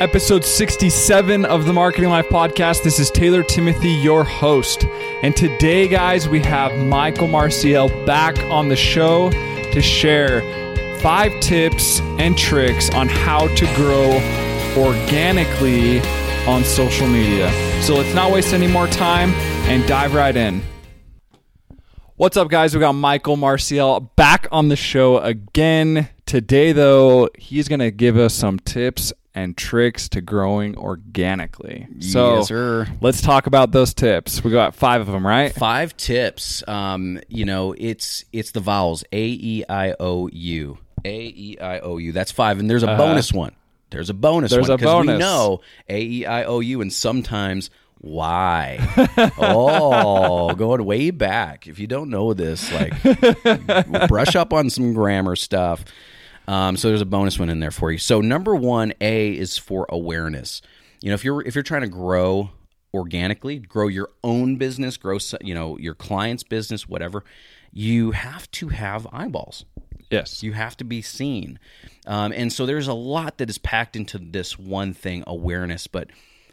episode 67 of the Marketing Life podcast. This is Taylor Timothy, your host. And today, guys, we have Michael Marcial back on the show to share five tips and tricks on how to grow organically on social media. So let's not waste any more time and dive right in. What's up, guys? We got Michael Marcial back on the show again. Today, though, he's going to give us some tips and tricks to growing organically. So Yes, sir. let's talk about those tips. We got five of them, right? Five tips. Um, you know, it's it's the vowels A E I O U. A E I O U. That's five. And there's a bonus one. There's a bonus. There's one. a 'cause bonus. We know A E I O U and sometimes why. oh, going way back. If you don't know this, like brush up on some grammar stuff. Um, so there's a bonus one in there for you. So number one, A is for awareness. You know, if you're if you're trying to grow organically, grow your own business, grow you know your client's business, whatever, you have to have eyeballs. Yes. You have to be seen. Um, and so there's a lot that is packed into this one thing, awareness. But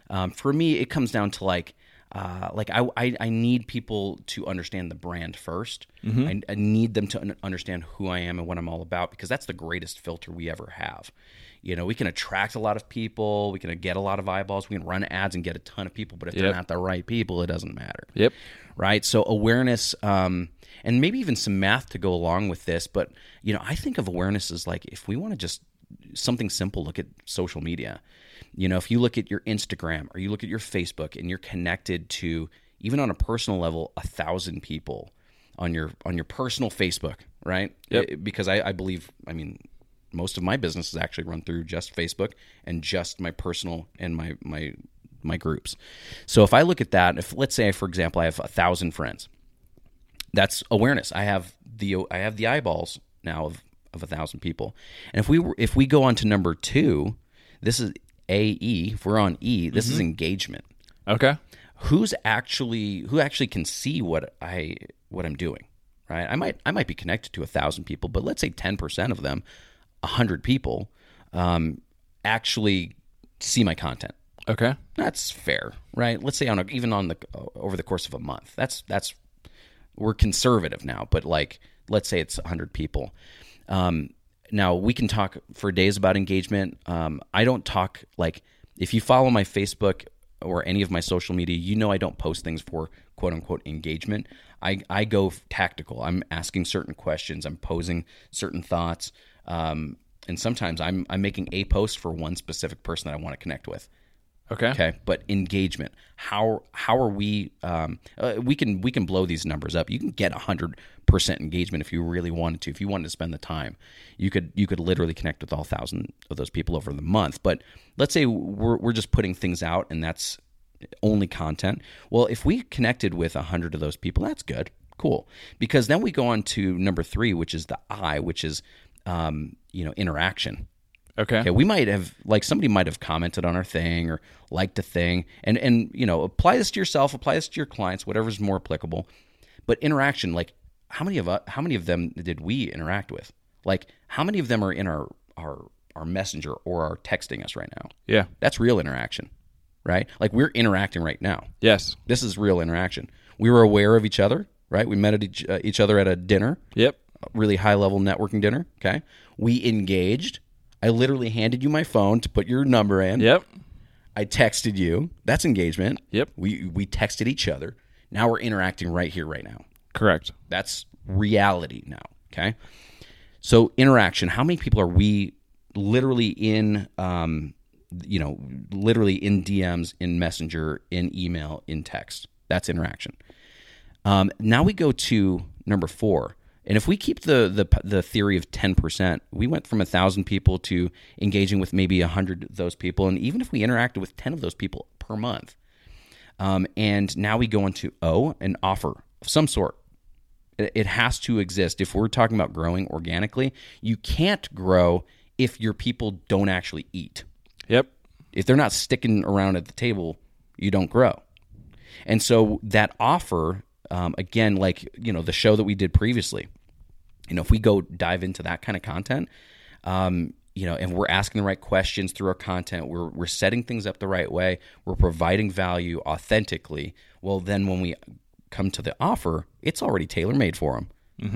um, for me, it comes down to like, uh, like I, I, I need people to understand the brand 1st I, I need them to un- understand who I am and what I'm all about because that's the greatest filter we ever have. You know, we can attract a lot of people, we can get a lot of eyeballs, we can run ads and get a ton of people, but if they're not the right people, it doesn't matter Yep. right? So awareness, um, and maybe even some math to go along with this. But you know, I think of awareness as like if we want to just something simple, look at social media. You know, if you look at your Instagram or you look at your Facebook, and you're connected to even on a personal level, a thousand people on your on your personal Facebook, right? Yep. Eh, Because I, I believe, I mean, most of my business is actually run through just Facebook and just my personal and my my my groups. So if I look at that, if let's say for example I have a thousand friends, that's awareness. I have the I have the eyeballs now of of a thousand people. And if we were, if we go on to number two, this is AE. If we're on E, this is engagement. Okay. Who's actually who actually can see what I what I'm doing, right? I might I might be connected to a thousand people, but let's say ten percent of them, a hundred people, um, actually see my content. Okay. That's fair, right? Let's say on a, even on the over the course of a month. That's that's we're conservative now, but like let's say it's 100 people. Um, now we can talk for days about engagement. Um, I don't talk like if you follow my Facebook or any of my social media, you know I don't post things for quote unquote engagement. I, I go tactical. I'm asking certain questions. I'm posing certain thoughts. Um, and sometimes I'm, I'm making a post for one specific person that I want to connect with. Okay. Okay, but engagement. How how are we? Um, uh, we can we can blow these numbers up. You can get hundred percent engagement if you really wanted to. If you wanted to spend the time, you could you could literally connect with all thousand of those people over the month. But let's say we're we're just putting things out, and that's only content. Well, if we connected with hundred of those people, that's good, cool. Because then we go on to number three, which is the I, which is um, you know interaction. Okay. Okay, we might have like somebody might have commented on our thing or liked a thing, and and you know apply this to yourself, apply this to your clients, whatever's more applicable. But interaction, like how many of us, how many of them did we interact with? Like how many of them are in our our our messenger or are texting us right now? Yeah. That's real interaction, right? Like we're interacting right now. Yes. This is real interaction. We were aware of each other, right? We met at each, uh, each other at a dinner Yep. really high level networking dinner. Okay. We engaged. I literally handed you my phone to put your number in. Yep. I texted you. That's engagement. Yep. We we texted each other. Now we're interacting right here, right now. Correct. That's reality now. Okay. So interaction. How many people are we literally in? Um, you know, literally in DMs, in Messenger, in email, in text. That's interaction. Um, now we go to number four, and if we keep the the, the theory of ten percent, we went from a thousand people to engaging with maybe a hundred of those people, and even if we interacted with ten of those people per month, um, and now we go into O, an offer of some sort. It it has to exist. If we're talking about growing organically, you can't grow if your people don't actually eat. Yep. If they're not sticking around at the table, you don't grow. And so that offer, um, again, like you know the show that we did previously, you know, if we go dive into that kind of content, um, you know, and we're asking the right questions through our content. We're we're setting things up the right way. We're providing value authentically. Well, then when we come to the offer, it's already tailor made for them.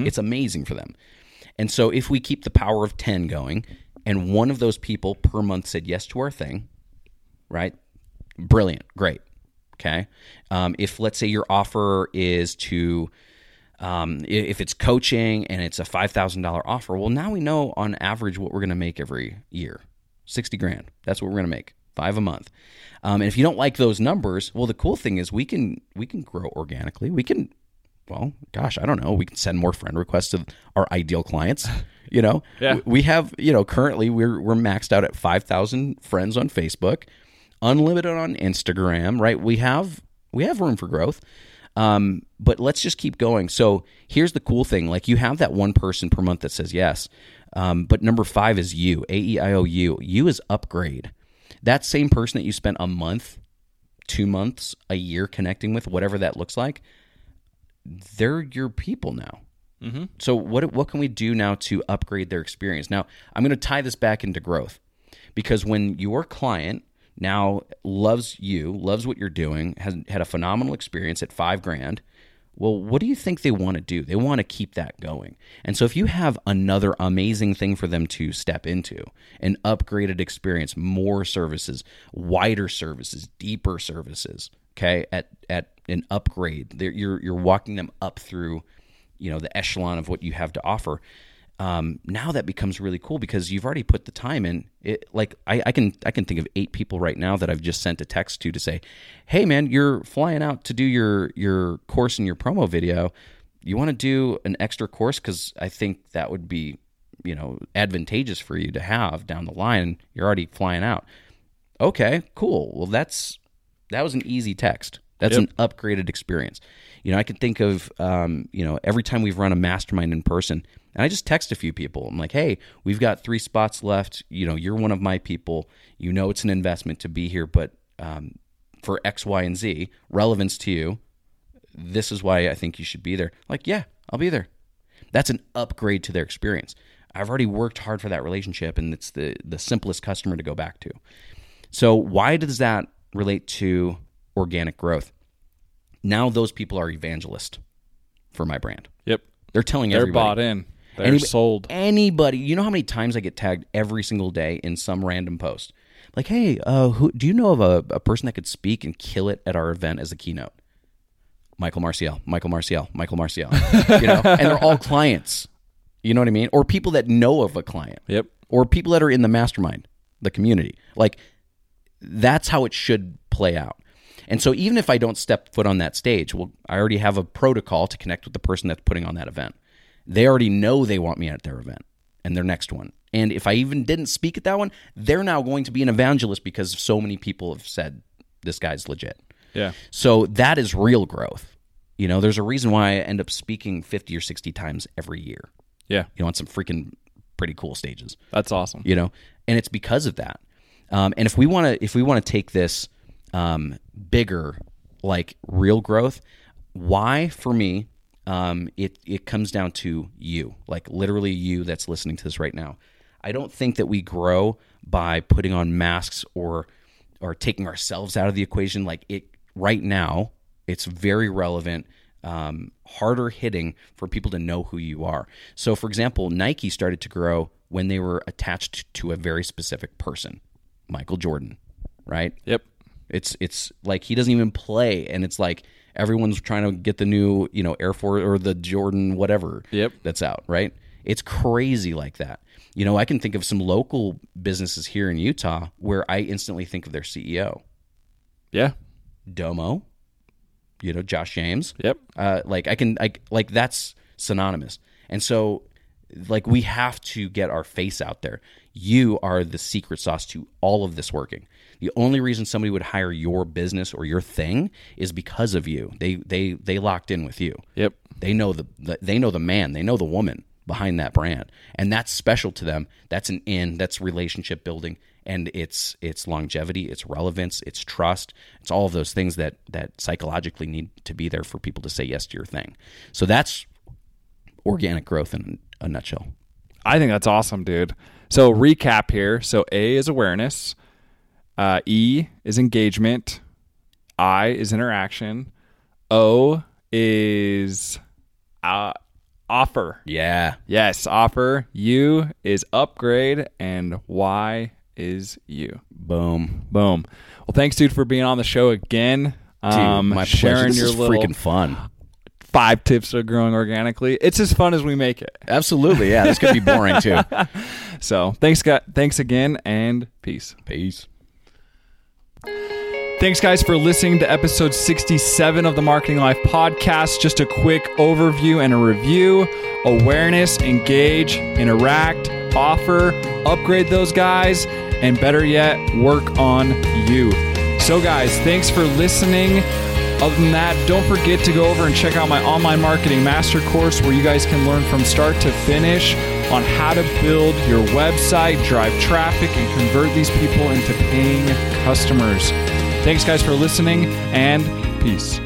It's amazing for them. And so if we keep the power of 10 going and one of those people per month said yes to our thing, right? Brilliant. Great. Okay. Um, if let's say your offer is to, um, if it's coaching and it's a $5,000 offer, well, now we know on average what we're going to make every year 60 grand. That's what we're going to make five a month. Um, and if you don't like those numbers, well, the cool thing is we can, we can grow organically. We can, well, gosh, I don't know. We can send more friend requests to our ideal clients. You know, Yeah. We have, you know, currently we're we're maxed out at five thousand friends on Facebook, unlimited on Instagram. Right? We have we have room for growth. Um, but let's just keep going. So here's the cool thing: like you have that one person per month that says yes. Um, but number five is you. A E I O U. You is upgrade. That same person that you spent a month, two months, a year connecting with, whatever that looks like, they're your people now. Mm-hmm. So what what can we do now to upgrade their experience? Now I'm going to tie this back into growth because when your client now loves you, loves what you're doing, has had a phenomenal experience at five grand. Well, what do you think they want to do? They want to keep that going. And so if you have another amazing thing for them to step into, an upgraded experience, more services, wider services, deeper services, okay, at at an upgrade, you're you're walking them up through you know the echelon of what you have to offer um, now that becomes really cool because you've already put the time in. It like I, I can i can think of eight people right now that i've just sent a text to to say hey man you're flying out to do your your course and your promo video. You want to do an extra course? Because i think that would be you know advantageous for you to have down the line. You're already flying out. Okay cool. Well that's that was an easy text. That's Yep. an upgraded experience. You know i can think of um, you know every time we've run a mastermind in person and i just text a few people. I'm like hey we've got three spots left. You know you're one of my people. You know it's an investment to be here but um, for x y and z relevance to you this is why i think you should be there. Like yeah i'll be there. That's an upgrade to their experience. I've already worked hard for that relationship and it's the the simplest customer to go back to. So why does that relate to organic growth? Now those people are evangelist for my brand. Yep. they're telling They're everybody. bought in. They're Anybody- sold. Anybody, you know how many times I get tagged every single day in some random post, like, "Hey, uh, who, do you know of a, a person that could speak and kill it at our event as a keynote?" Michael Marcial, Michael Marcial, Michael Marcial. you know, and they're all clients. You know what I mean? Or people that know of a client, Yep. or people that are in the mastermind, the community. Like that's how it should play out. And so even if I don't step foot on that stage, well, I already have a protocol to connect with the person that's putting on that event. They already know they want me at their event and their next one. And if I even didn't speak at that one, they're now going to be an evangelist because so many people have said this guy's legit. Yeah. So that is real growth. You know, there's a reason why I end up speaking 50 or 60 times every year. Yeah. You know, on some freaking pretty cool stages That's awesome. you know and it's because of that um, and if we want to if we want to take this um, bigger like real growth why for me um, it it comes down to you like literally you that's listening to this right now. I don't think that we grow by putting on masks or or taking ourselves out of the equation. Like it right now it's very relevant um, harder hitting for people to know who you are. So for example nike started to grow when they were attached to a very specific person michael jordan right? Yep. It's it's like he doesn't even play, and it's like everyone's trying to get the new you know Air Force or the Jordan whatever Yep. that's out. Right? It's crazy like that. You know, I can think of some local businesses here in Utah where I instantly think of their CEO, Yeah. Domo. You know, Josh James. Yep. Uh, like I can, I like that's synonymous. And so, like we have to get our face out there. You are the secret sauce to all of this working. The only reason somebody would hire your business or your thing is because of you. They they they locked in with you. Yep. They know the, the they know the man, they know the woman behind that brand, and that's special to them. That's an in. That's relationship building, and it's it's longevity, it's relevance, it's trust. It's all of those things that that psychologically need to be there for people to say yes to your thing. So that's organic growth in a nutshell. I think that's awesome, dude. So recap here. So A is awareness. Uh, e is engagement. I is interaction. O is uh, offer. Yeah. Yes, offer. U is upgrade, and Y is you. Boom. Boom. Well, thanks, dude, for being on the show again. Dude, Um, my pleasure. sharing This your is little freaking fun. Five tips of growing organically. It's as fun as we make it. Absolutely. Yeah. This could be boring too. So thanks, guys. Thanks again, and peace. Peace. Thanks, guys, for listening to episode 67 of the Marketing Life podcast. Just a quick overview and a review awareness, engage, interact, offer, upgrade those guys, and better yet, work on you. So, guys, thanks for listening. Other than that, don't forget to go over and check out my online marketing master course where you guys can learn from start to finish on how to build your website, drive traffic, and convert these people into paying customers. Thanks, guys, for listening, and peace.